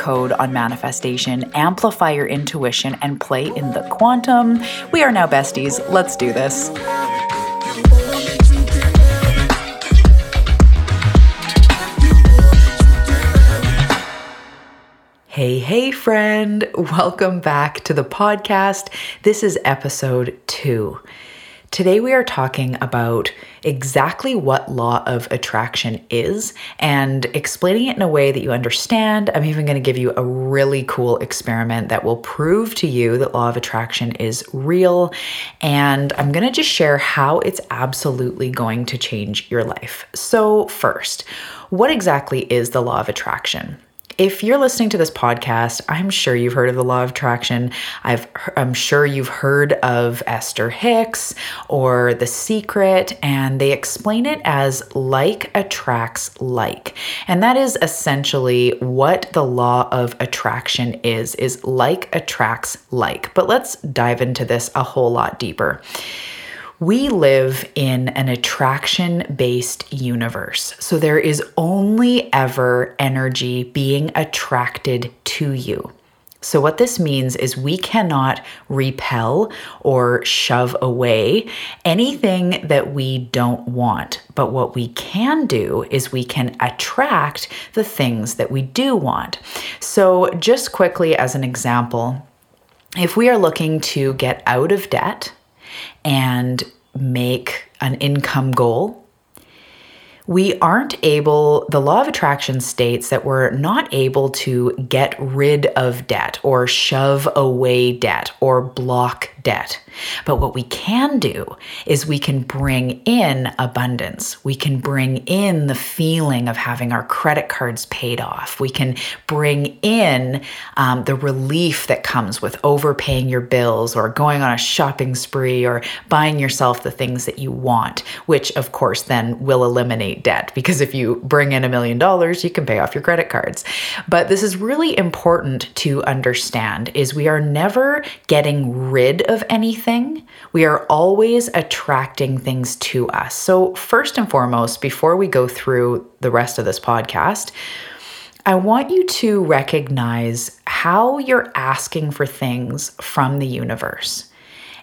code on manifestation, amplify your intuition, and play in the quantum. We are now besties. Let's do this. Hey, hey, friend. Welcome back to the podcast. This is episode two. Today, we are talking about exactly what law of attraction is and explaining it in a way that you understand. I'm even going to give you a really cool experiment that will prove to you that law of attraction is real. And I'm going to just share how it's absolutely going to change your life. So, first, what exactly is the law of attraction? If you're listening to this podcast, I'm sure you've heard of the law of attraction. I've, I'm sure you've heard of Esther Hicks or The Secret, and they explain it as like attracts like. And that is essentially what the law of attraction is, is like attracts like. But let's dive into this a whole lot deeper. We live in an attraction based universe. So there is only ever energy being attracted to you. So, what this means is we cannot repel or shove away anything that we don't want. But what we can do is we can attract the things that we do want. So, just quickly as an example, if we are looking to get out of debt, and make an income goal. We aren't able, the law of attraction states that we're not able to get rid of debt or shove away debt or block debt. But what we can do is we can bring in abundance. We can bring in the feeling of having our credit cards paid off. We can bring in um, the relief that comes with overpaying your bills or going on a shopping spree or buying yourself the things that you want, which of course then will eliminate debt because if you bring in a million dollars, you can pay off your credit cards. But this is really important to understand is we are never getting rid of anything. We are always attracting things to us. So first and foremost, before we go through the rest of this podcast, I want you to recognize how you're asking for things from the universe.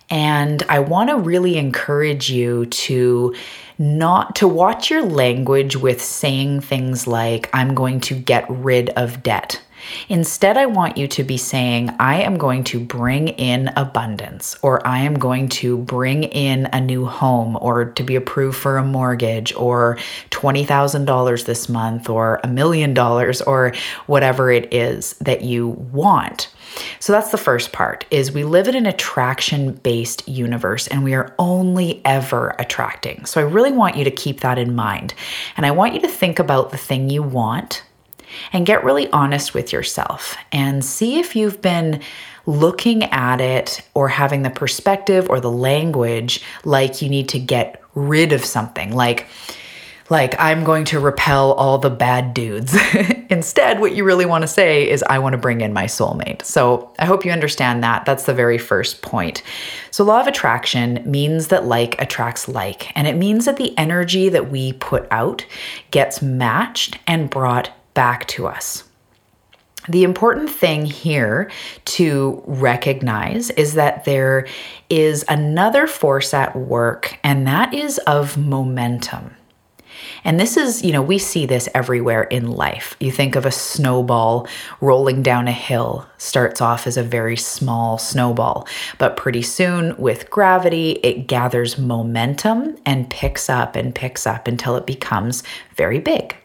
And I want to really encourage you to not to watch your language with saying things like, I'm going to get rid of debt. Instead, I want you to be saying, I am going to bring in abundance, or I am going to bring in a new home, or to be approved for a mortgage, or $20,000 this month, or a million dollars, or whatever it is that you want. So that's the first part is we live in an attraction based universe and we are only ever attracting. So I really want you to keep that in mind. And I want you to think about the thing you want and get really honest with yourself and see if you've been looking at it or having the perspective or the language like you need to get rid of something like like I'm going to repel all the bad dudes. Instead, what you really want to say is I want to bring in my soulmate. So, I hope you understand that. That's the very first point. So, law of attraction means that like attracts like, and it means that the energy that we put out gets matched and brought back to us. The important thing here to recognize is that there is another force at work, and that is of momentum. And this is, you know, we see this everywhere in life. You think of a snowball rolling down a hill, starts off as a very small snowball, but pretty soon with gravity, it gathers momentum and picks up and picks up until it becomes very big.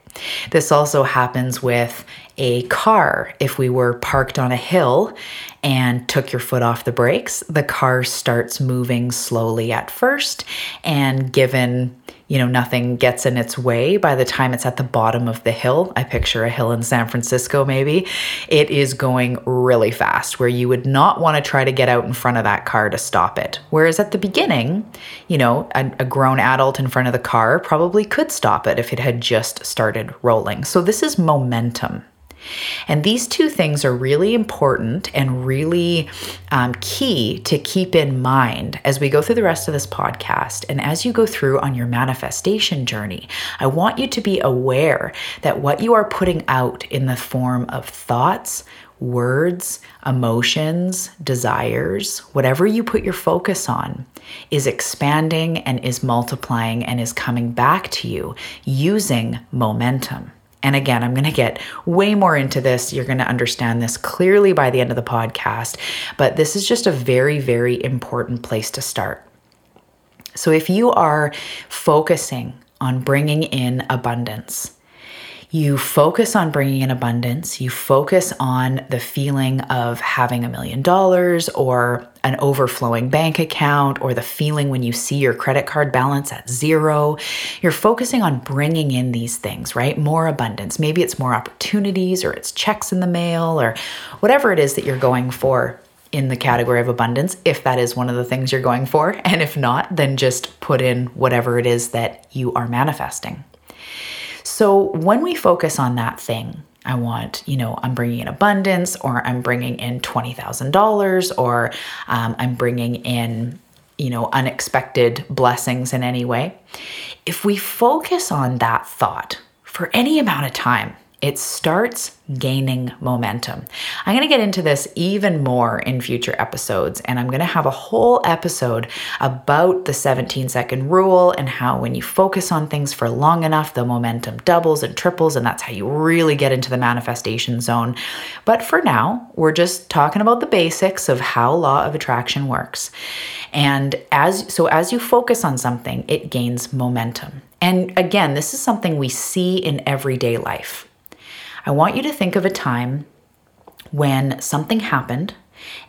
This also happens with a car. If we were parked on a hill and took your foot off the brakes, the car starts moving slowly at first. And given you know, nothing gets in its way by the time it's at the bottom of the hill. I picture a hill in San Francisco, maybe. It is going really fast, where you would not want to try to get out in front of that car to stop it. Whereas at the beginning, you know, a, a grown adult in front of the car probably could stop it if it had just started rolling. So this is momentum. And these two things are really important and really um, key to keep in mind as we go through the rest of this podcast. And as you go through on your manifestation journey, I want you to be aware that what you are putting out in the form of thoughts, words, emotions, desires, whatever you put your focus on, is expanding and is multiplying and is coming back to you using momentum. And again, I'm going to get way more into this. You're going to understand this clearly by the end of the podcast, but this is just a very, very important place to start. So if you are focusing on bringing in abundance, you focus on bringing in abundance, you focus on the feeling of having a million dollars or an overflowing bank account or the feeling when you see your credit card balance at zero. You're focusing on bringing in these things, right? More abundance. Maybe it's more opportunities or it's checks in the mail or whatever it is that you're going for in the category of abundance, if that is one of the things you're going for. And if not, then just put in whatever it is that you are manifesting. So when we focus on that thing, I want, you know, I'm bringing in abundance, or I'm bringing in $20,000, or um, I'm bringing in, you know, unexpected blessings in any way. If we focus on that thought for any amount of time, it starts gaining momentum. I'm going to get into this even more in future episodes, and I'm going to have a whole episode about the 17 second rule and how when you focus on things for long enough, the momentum doubles and triples, and that's how you really get into the manifestation zone. But for now, we're just talking about the basics of how law of attraction works. And as so as you focus on something, it gains momentum. And again, this is something we see in everyday life. I want you to think of a time when something happened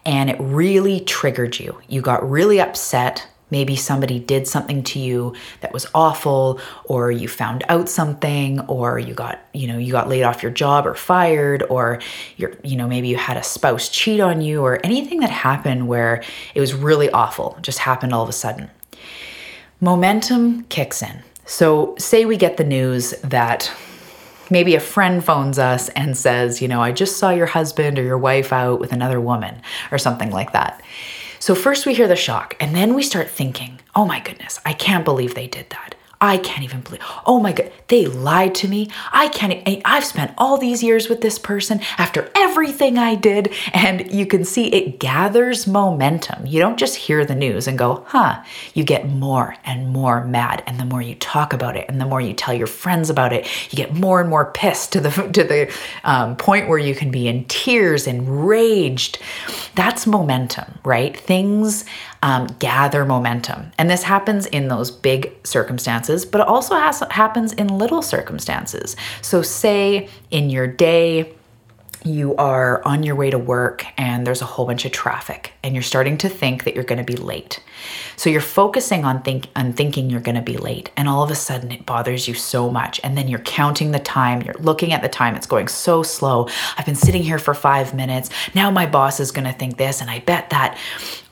and it really triggered you. You got really upset. Maybe somebody did something to you that was awful, or you found out something, or you got, you know, you got laid off your job or fired, or you're, you know, maybe you had a spouse cheat on you, or anything that happened where it was really awful, just happened all of a sudden. Momentum kicks in. So, say we get the news that maybe a friend phones us and says, you know, I just saw your husband or your wife out with another woman or something like that. So, first we hear the shock, and then we start thinking, oh my goodness, I can't believe they did that. I can't even believe. Oh my god, they lied to me. I can't. I've spent all these years with this person after everything I did, and you can see it gathers momentum. You don't just hear the news and go, "Huh." You get more and more mad, and the more you talk about it, and the more you tell your friends about it, you get more and more pissed to the to the um, point where you can be in tears, enraged. That's momentum, right? Things um, gather momentum. And this happens in those big circumstances, but it also has, happens in little circumstances. So, say in your day, you are on your way to work and there's a whole bunch of traffic and you're starting to think that you're going to be late. So you're focusing on think on thinking you're going to be late and all of a sudden it bothers you so much and then you're counting the time, you're looking at the time, it's going so slow. I've been sitting here for 5 minutes. Now my boss is going to think this and I bet that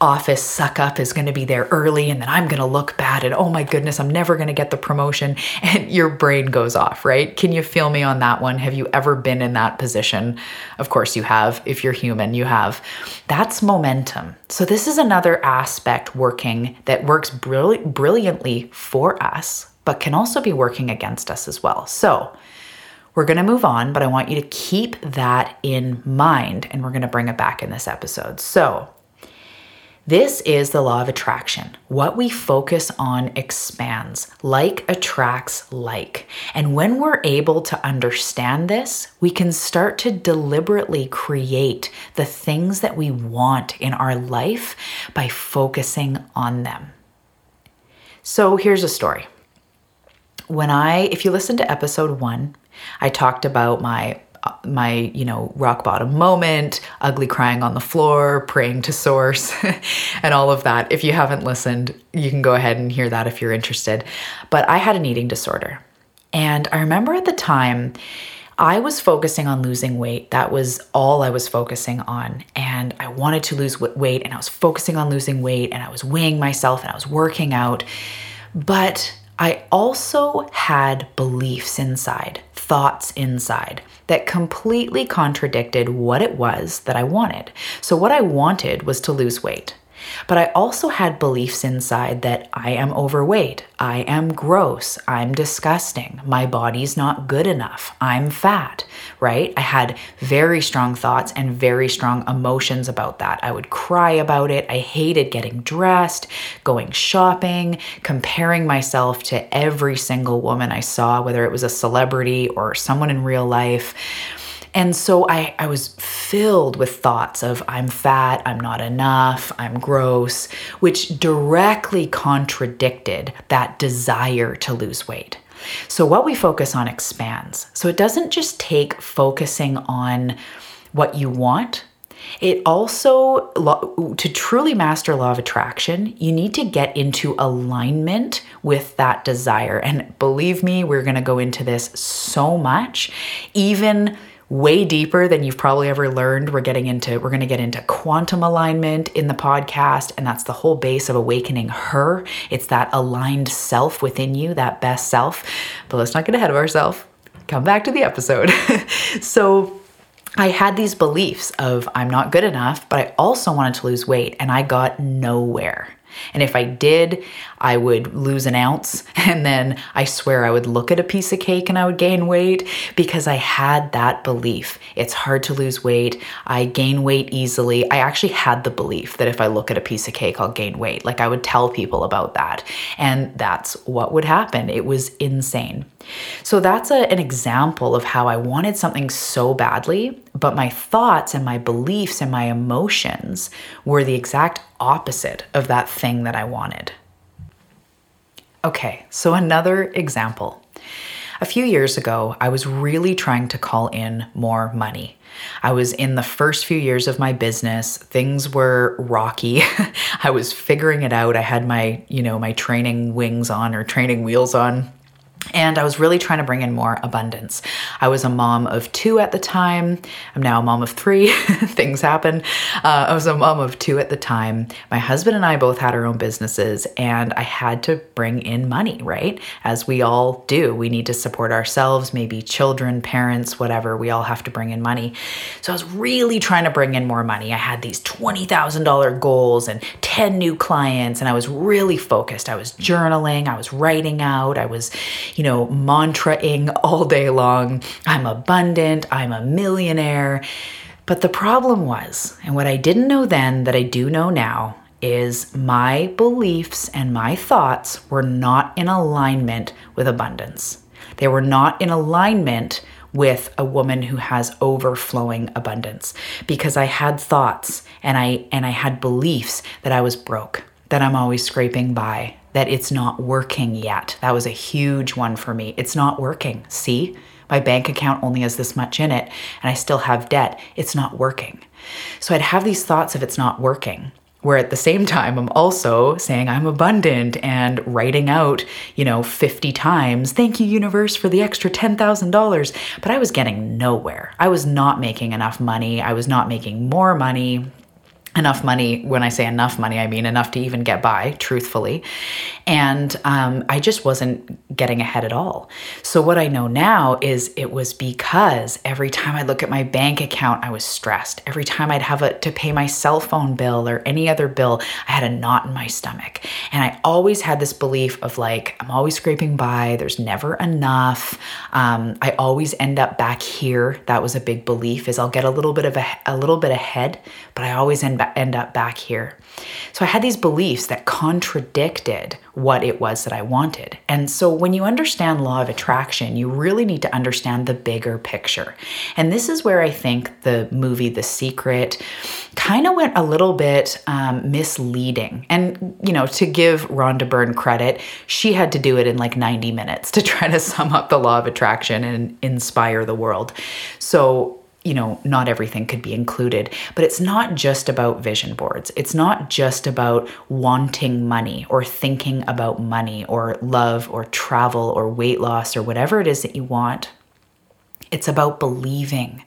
office suck up is going to be there early and then I'm going to look bad and oh my goodness, I'm never going to get the promotion and your brain goes off, right? Can you feel me on that one? Have you ever been in that position? Of course you have. If you're human, you have. That's momentum. So this is another aspect working that works brilliantly for us, but can also be working against us as well. So we're going to move on, but I want you to keep that in mind and we're going to bring it back in this episode. So, this is the law of attraction. What we focus on expands. Like attracts like. And when we're able to understand this, we can start to deliberately create the things that we want in our life by focusing on them. So here's a story. When I, if you listen to episode one, I talked about my my, you know, rock bottom moment, ugly crying on the floor, praying to source, and all of that. If you haven't listened, you can go ahead and hear that if you're interested. But I had an eating disorder. And I remember at the time, I was focusing on losing weight. That was all I was focusing on. And I wanted to lose weight, and I was focusing on losing weight, and I was weighing myself, and I was working out. But I also had beliefs inside, thoughts inside that completely contradicted what it was that I wanted. So, what I wanted was to lose weight. But I also had beliefs inside that I am overweight, I am gross, I'm disgusting, my body's not good enough, I'm fat, right? I had very strong thoughts and very strong emotions about that. I would cry about it. I hated getting dressed, going shopping, comparing myself to every single woman I saw, whether it was a celebrity or someone in real life. And so I, I was filled with thoughts of I'm fat, I'm not enough, I'm gross, which directly contradicted that desire to lose weight. So, what we focus on expands. So, it doesn't just take focusing on what you want. It also, to truly master law of attraction, you need to get into alignment with that desire. And believe me, we're going to go into this so much. Even way deeper than you've probably ever learned. We're getting into, we're going to get into quantum alignment in the podcast, and that's the whole base of awakening her. It's that aligned self within you, that best self. But let's not get ahead of ourselves. Come back to the episode. so, I had these beliefs of I'm not good enough, but I also wanted to lose weight, and I got nowhere. And if I did, I would lose an ounce. And then I swear I would look at a piece of cake and I would gain weight because I had that belief. It's hard to lose weight. I gain weight easily. I actually had the belief that if I look at a piece of cake, I'll gain weight. Like I would tell people about that. And that's what would happen. It was insane. So that's a, an example of how I wanted something so badly, but my thoughts and my beliefs and my emotions were the exact opposite of that thing that I wanted. Okay, so another example. A few years ago, I was really trying to call in more money. I was in the first few years of my business. Things were rocky. I was figuring it out. I had my, you know, my training wings on or training wheels on. And I was really trying to bring in more abundance. I was a mom of two at the time. I'm now a mom of three. Things happen. Uh, I was a mom of two at the time. My husband and I both had our own businesses, and I had to bring in money, right? As we all do. We need to support ourselves, maybe children, parents, whatever. We all have to bring in money. So I was really trying to bring in more money. I had these $20,000 goals and 10 new clients, and I was really focused. I was journaling, I was writing out, I was you know, mantraing all day long. I'm abundant, I'm a millionaire. But the problem was, and what I didn't know then that I do know now, is my beliefs and my thoughts were not in alignment with abundance. They were not in alignment with a woman who has overflowing abundance because I had thoughts and I and I had beliefs that I was broke, that I'm always scraping by, that it's not working yet. That was a huge one for me. It's not working. See, my bank account only has this much in it and I still have debt. It's not working. So I'd have these thoughts of it's not working. Where at the same time, I'm also saying I'm abundant and writing out, you know, 50 times, thank you, universe, for the extra $10,000. But I was getting nowhere. I was not making enough money. I was not making more money enough money when i say enough money i mean enough to even get by truthfully. And um, i just wasn't getting ahead at all. So what i know now is it was because every time i look at my bank account i was stressed. Every time i'd have a, to pay my cell phone bill or any other bill i had a knot in my stomach. And i always had this belief of like i'm always scraping by there's never enough. Um, i always end up back here. That was a big belief is i'll get a little bit of a, a little bit ahead but i always end end up back here. So I had these beliefs that contradicted what it was that I wanted. And so when you understand law of attraction, you really need to understand the bigger picture. And this is where I think the movie The Secret kind of went a little bit um, misleading. And, you know, to give Rhonda Byrne credit, she had to do it in like 90 minutes to try to sum up the law of attraction and inspire the world. So you know, not everything could be included. But it's not just about vision boards. It's not just about wanting money or thinking about money or love or travel or weight loss or whatever it is that you want. It's about believing,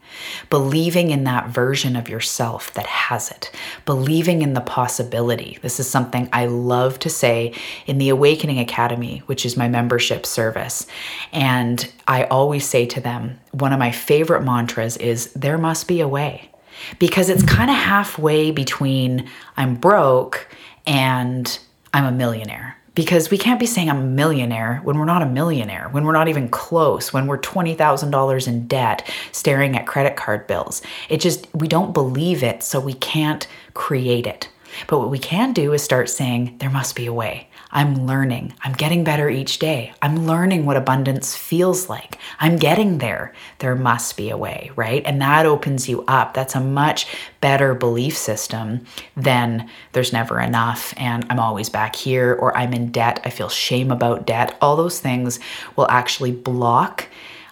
believing in that version of yourself that has it, believing in the possibility. This is something I love to say in the Awakening Academy, which is my membership service. And I always say to them, one of my favorite mantras is, There must be a way. Because it's kind of halfway between I'm broke and I'm a millionaire because we can't be saying I'm a millionaire when we're not a millionaire, when we're not even close, when we're $20,000 in debt staring at credit card bills. It just, we don't believe it, so we can't create it. But what we can do is start saying, there must be a way. I'm learning. I'm getting better each day. I'm learning what abundance feels like. I'm getting there. There must be a way, right? And that opens you up. That's a much better belief system than there's never enough and I'm always back here or I'm in debt. I feel shame about debt. All those things will actually block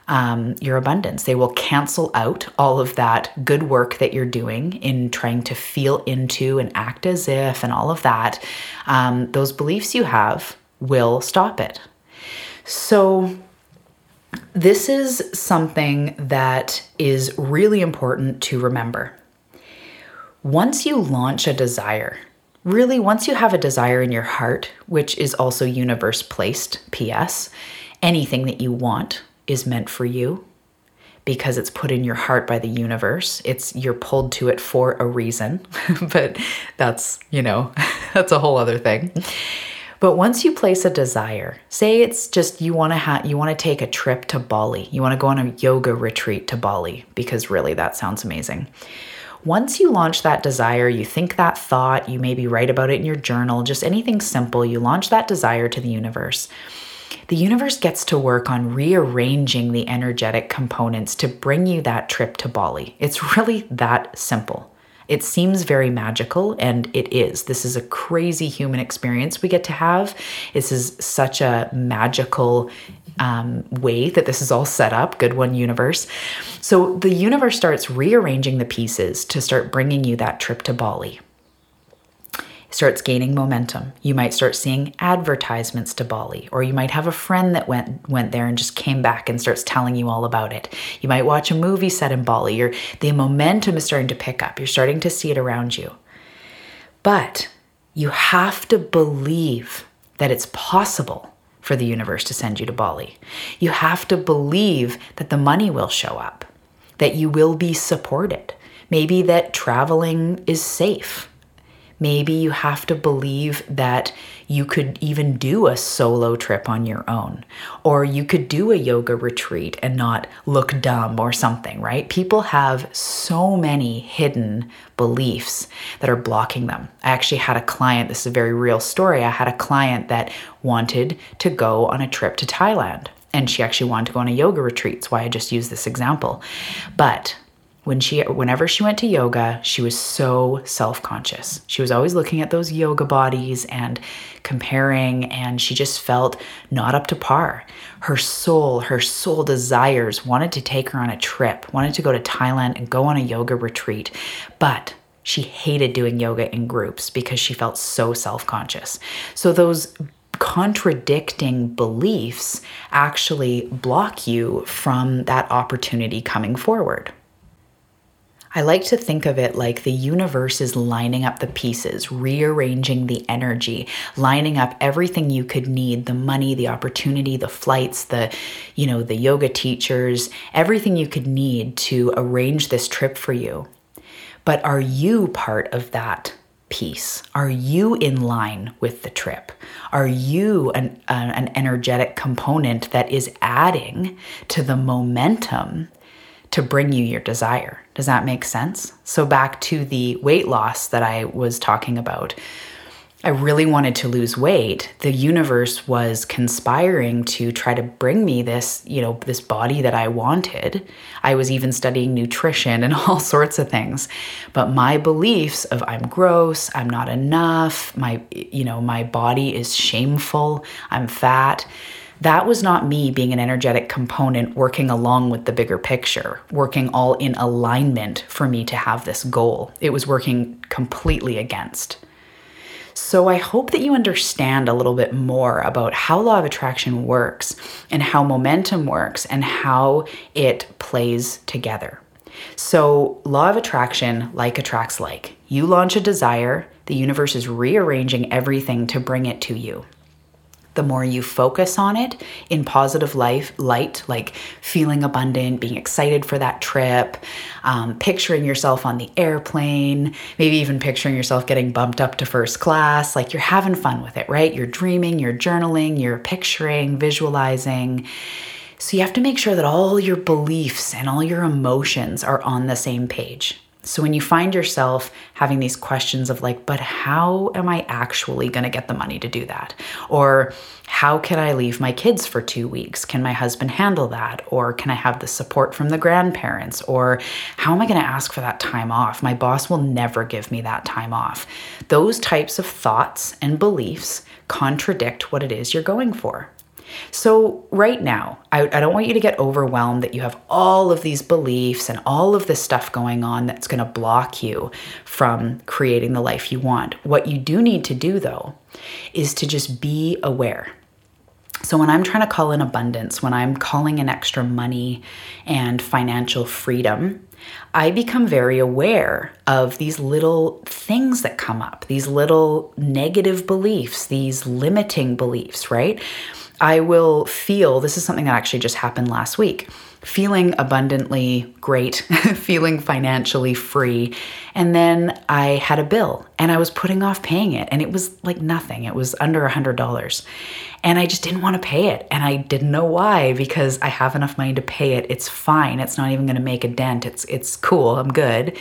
um, your abundance. They will cancel out all of that good work that you're doing in trying to feel into and act as if and all of that. Um, those beliefs you have will stop it. So, this is something that is really important to remember. Once you launch a desire, really, once you have a desire in your heart, which is also universe placed, PS, anything that you want is meant for you because it's put in your heart by the universe. It's you're pulled to it for a reason, but that's, you know, that's a whole other thing. But once you place a desire, say it's just you want to ha- you want to take a trip to Bali. You want to go on a yoga retreat to Bali because really that sounds amazing. Once you launch that desire, you think that thought, you maybe write about it in your journal, just anything simple, you launch that desire to the universe the universe gets to work on rearranging the energetic components to bring you that trip to Bali. It's really that simple. It seems very magical, and it is. This is a crazy human experience we get to have. This is such a magical um, way that this is all set up. Good one, universe. So the universe starts rearranging the pieces to start bringing you that trip to Bali starts gaining momentum. You might start seeing advertisements to Bali, or you might have a friend that went went there and just came back and starts telling you all about it. You might watch a movie set in Bali. The momentum is starting to pick up. You're starting to see it around you. But you have to believe that it's possible for the universe to send you to Bali. You have to believe that the money will show up, that you will be supported, maybe that traveling is safe Maybe you have to believe that you could even do a solo trip on your own, or you could do a yoga retreat and not look dumb or something, right? People have so many hidden beliefs that are blocking them. I actually had a client, this is a very real story. I had a client that wanted to go on a trip to Thailand and she actually wanted to go on a yoga retreat. That's why I just used this example. But when she whenever she went to yoga she was so self-conscious. She was always looking at those yoga bodies and comparing and she just felt not up to par. Her soul her soul desires wanted to take her on a trip wanted to go to thailand and go on a yoga retreat but she hated doing yoga in groups because she felt so self-conscious. So those contradicting beliefs actually block you from that opportunity coming forward I like to think of it like the universe is lining up the pieces, rearranging the energy, lining up everything you could need, the money, the opportunity, the flights, the you know, the yoga teachers, everything you could need to arrange this trip for you. But are you part of that piece? Are you in line with the trip? Are you an, uh, an energetic component that is adding to the momentum to bring you your desire. Does that make sense? So, back to the weight loss that I was talking about. I really wanted to lose weight, the universe was conspiring to try to bring me this, you know, this body that I wanted. I was even studying nutrition and all sorts of things. But my beliefs of I'm gross, I'm not enough, my you know, my body is shameful, I'm fat. That was not me being an energetic component working along with the bigger picture, working all in alignment for me to have this goal. It was working completely against. So I hope that you understand a little bit more about how law of attraction works and how momentum works and how it plays together. So, law of attraction, like attracts like. You launch a desire, the universe is rearranging everything to bring it to you the more you focus on it in positive life light like feeling abundant being excited for that trip um, picturing yourself on the airplane maybe even picturing yourself getting bumped up to first class like you're having fun with it right? You're dreaming you're journaling you're picturing visualizing. So you have to make sure that all your beliefs and all your emotions are on the same page so when you find yourself having these questions of like, but how am I actually going to get the money to do that? Or how can I leave my kids for two weeks? Can my husband handle that? Or can I have the support from the grandparents? Or how am I going to ask for that time off? My boss will never give me that time off. Those types of thoughts and beliefs contradict what it is you're going for. So, right now, I, I, don't want you to get overwhelmed that you have all of these beliefs and all of this stuff going on that's going to block you from creating the life you want. What you do need to do, though, is to just be aware. So, when I'm trying to call in abundance, when I'm calling in extra money and financial freedom, I become very aware of these little things that come up, these little negative beliefs, these limiting beliefs, right? I will feel this is something that actually just happened last week feeling abundantly great, feeling financially free. And then I had a bill and I was putting off paying it, and it was like nothing. It was under a $100. And I just didn't want to pay it. And I didn't know why because I have enough money to pay it. It's fine. It's not even going to make a dent. It's, it's cool. I'm good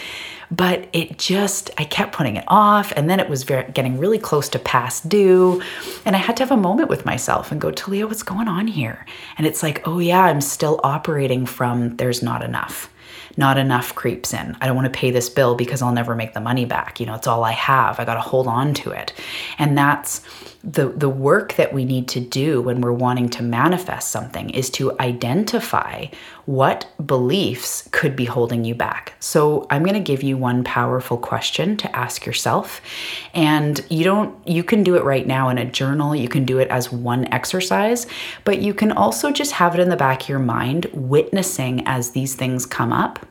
but it just I kept putting it off and then it was very, getting really close to past due and I had to have a moment with myself and go Talia what's going on here and it's like oh yeah I'm still operating from there's not enough not enough creeps in. I don't want to pay this bill because I'll never make the money back. You know, it's all I have. I got to hold on to it. And that's the the work that we need to do when we're wanting to manifest something is to identify what beliefs could be holding you back. So I'm going to give you one powerful question to ask yourself and you don't you can do it right now in a journal, you can do it as one exercise, but you can also just have it in the back of your mind witnessing as these things come up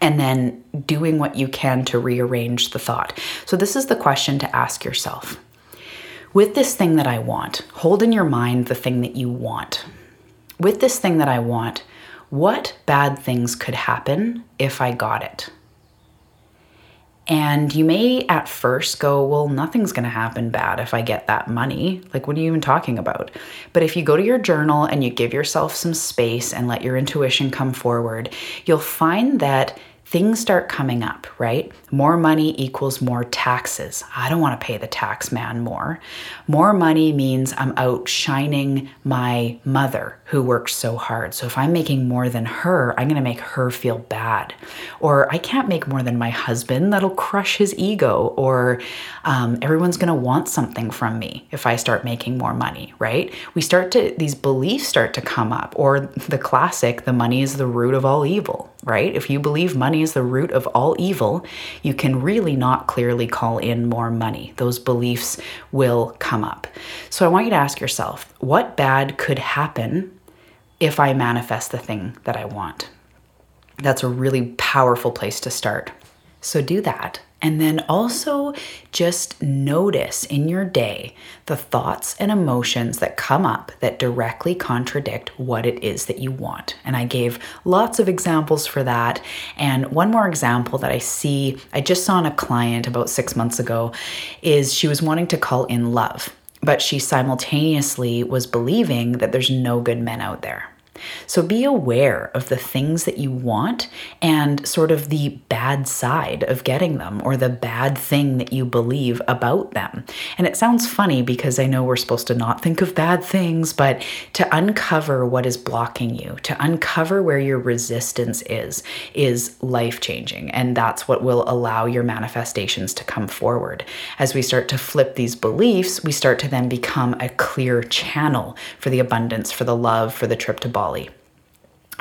and then doing what you can to rearrange the thought. So this is the question to ask yourself with this thing that I want, hold in your mind the thing that you want. With this thing that I want, what bad things could happen if I got it? And you may at first go, well, nothing's going to happen bad if I get that money. Like, what are you even talking about? But if you go to your journal and you give yourself some space and let your intuition come forward, you'll find that things start coming up, right? More money equals more taxes. I don't want to pay the tax man more. More money means I'm outshining my mother who works so hard. So if I'm making more than her, I'm going to make her feel bad. Or I can't make more than my husband, that'll crush his ego. Or um, everyone's going to want something from me if I start making more money, right? We start to, these beliefs start to come up. Or the classic, the money is the root of all evil, right? If you believe money is the root of all evil, you can really not clearly call in more money. Those beliefs will come up. So I want you to ask yourself what bad could happen if I manifest the thing that I want? That's a really powerful place to start. So do that. And then also just notice in your day the thoughts and emotions that come up that directly contradict what it is that you want. And I gave lots of examples for that. And one more example that I see, I just saw in a client about six months ago, is she was wanting to call in love, but she simultaneously was believing that there's no good men out there. So be aware of the things that you want and sort of the bad side of getting them or the bad thing that you believe about them. And it sounds funny because I know we're supposed to not think of bad things, but to uncover what is blocking you, to uncover where your resistance is, is life changing. And that's what will allow your manifestations to come forward. As we start to flip these beliefs, we start to then become a clear channel for the abundance, for the love, for the trip to Bali.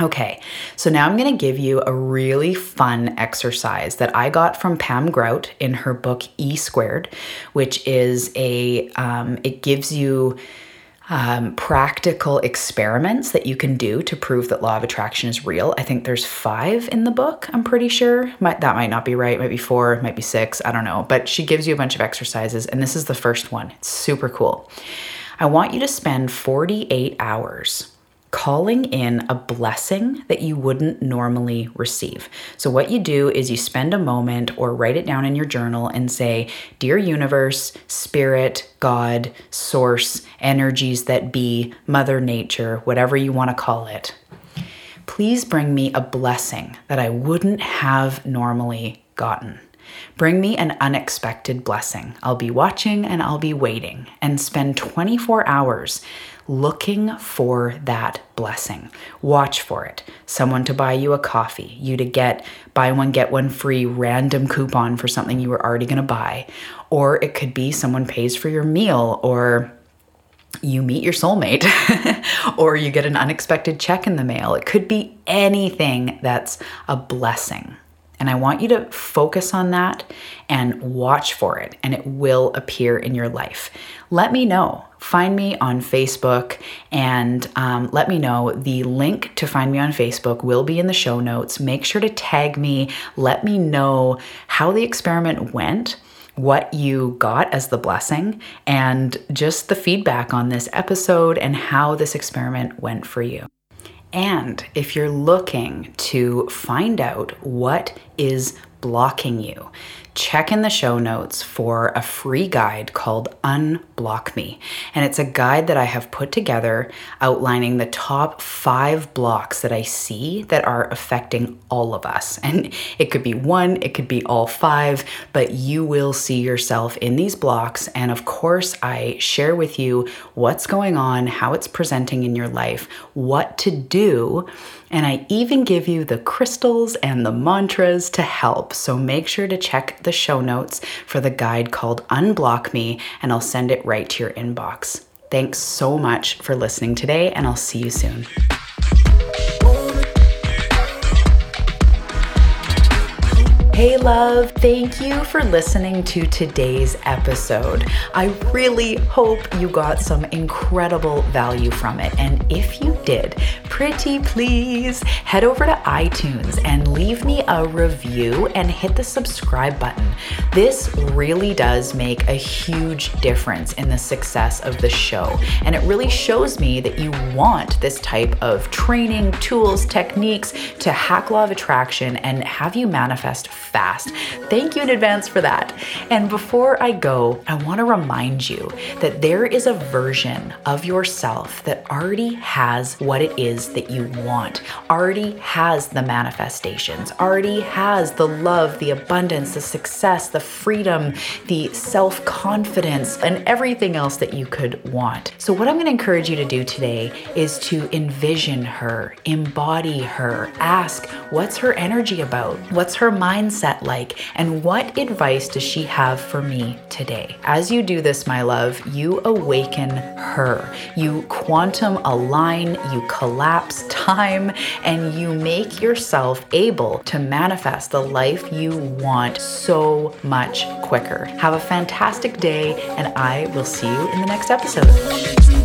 Okay, so now I'm going to give you a really fun exercise that I got from Pam Grout in her book E Squared, which is a, um, it gives you um, practical experiments that you can do to prove that law of attraction is real. I think there's five in the book, I'm pretty sure. Might, that might not be right, might be four, might be six, I don't know. But she gives you a bunch of exercises, and this is the first one. It's super cool. I want you to spend 48 hours calling in a blessing that you wouldn't normally receive. So, what you do is you spend a moment or write it down in your journal and say, Dear universe, spirit, God, source, energies that be, Mother Nature, whatever you want to call it, please bring me a blessing that I wouldn't have normally gotten. Bring me an unexpected blessing. I'll be watching and I'll be waiting and spend 24 hours looking for that blessing. Watch for it. Someone to buy you a coffee, you to get buy one, get one free random coupon for something you were already going to buy. Or it could be someone pays for your meal or you meet your soulmate or you get an unexpected check in the mail. It could be anything that's a blessing. And I want you to focus on that and watch for it, and it will appear in your life. Let me know. Find me on Facebook and um, let me know. The link to find me on Facebook will be in the show notes. Make sure to tag me. Let me know how the experiment went what you got as the blessing and just the feedback on this episode and how this experiment went for you. And if you're looking to find out what is blocking you, check in the show notes for a free guide called Unblock Me. And it's a guide that I have put together outlining the top five blocks that I see that are affecting all of us. And it could be one, it could be all five, but you will see yourself in these blocks. And of course, I share with you what's going on, how it's presenting in your life, what to do and I even give you the crystals and the mantras to help. So make sure to check the show notes for the guide called Unblock Me, and I'll send it right to your inbox. Thanks so much for listening today, and I'll see you soon. Hey, love, thank you for listening to today's episode. I really hope you got some incredible value from it. And if you did, pretty please head over to iTunes and leave me a review and hit the subscribe button. This really does make a huge difference in the success of the show. And it really shows me that you want this type of training, tools, techniques to hack law of attraction and have you manifest fast. Thank you in advance for that. And before I go, I want to remind you that there is a version of yourself that already has what it is that you want, already has the manifestations, already has the love, the abundance, the success, the freedom, the self confidence, and everything else that you could want. So, what I'm going to encourage you to do today is to envision her, embody her, ask what's her energy about, what's her mindset like, and what advice does she have for me today? As you do this, my love, you awaken her, you quantum align, you collapse time, and you make yourself able to manifest the life you want so much quicker. Have a fantastic day, and I will see you in the next episode.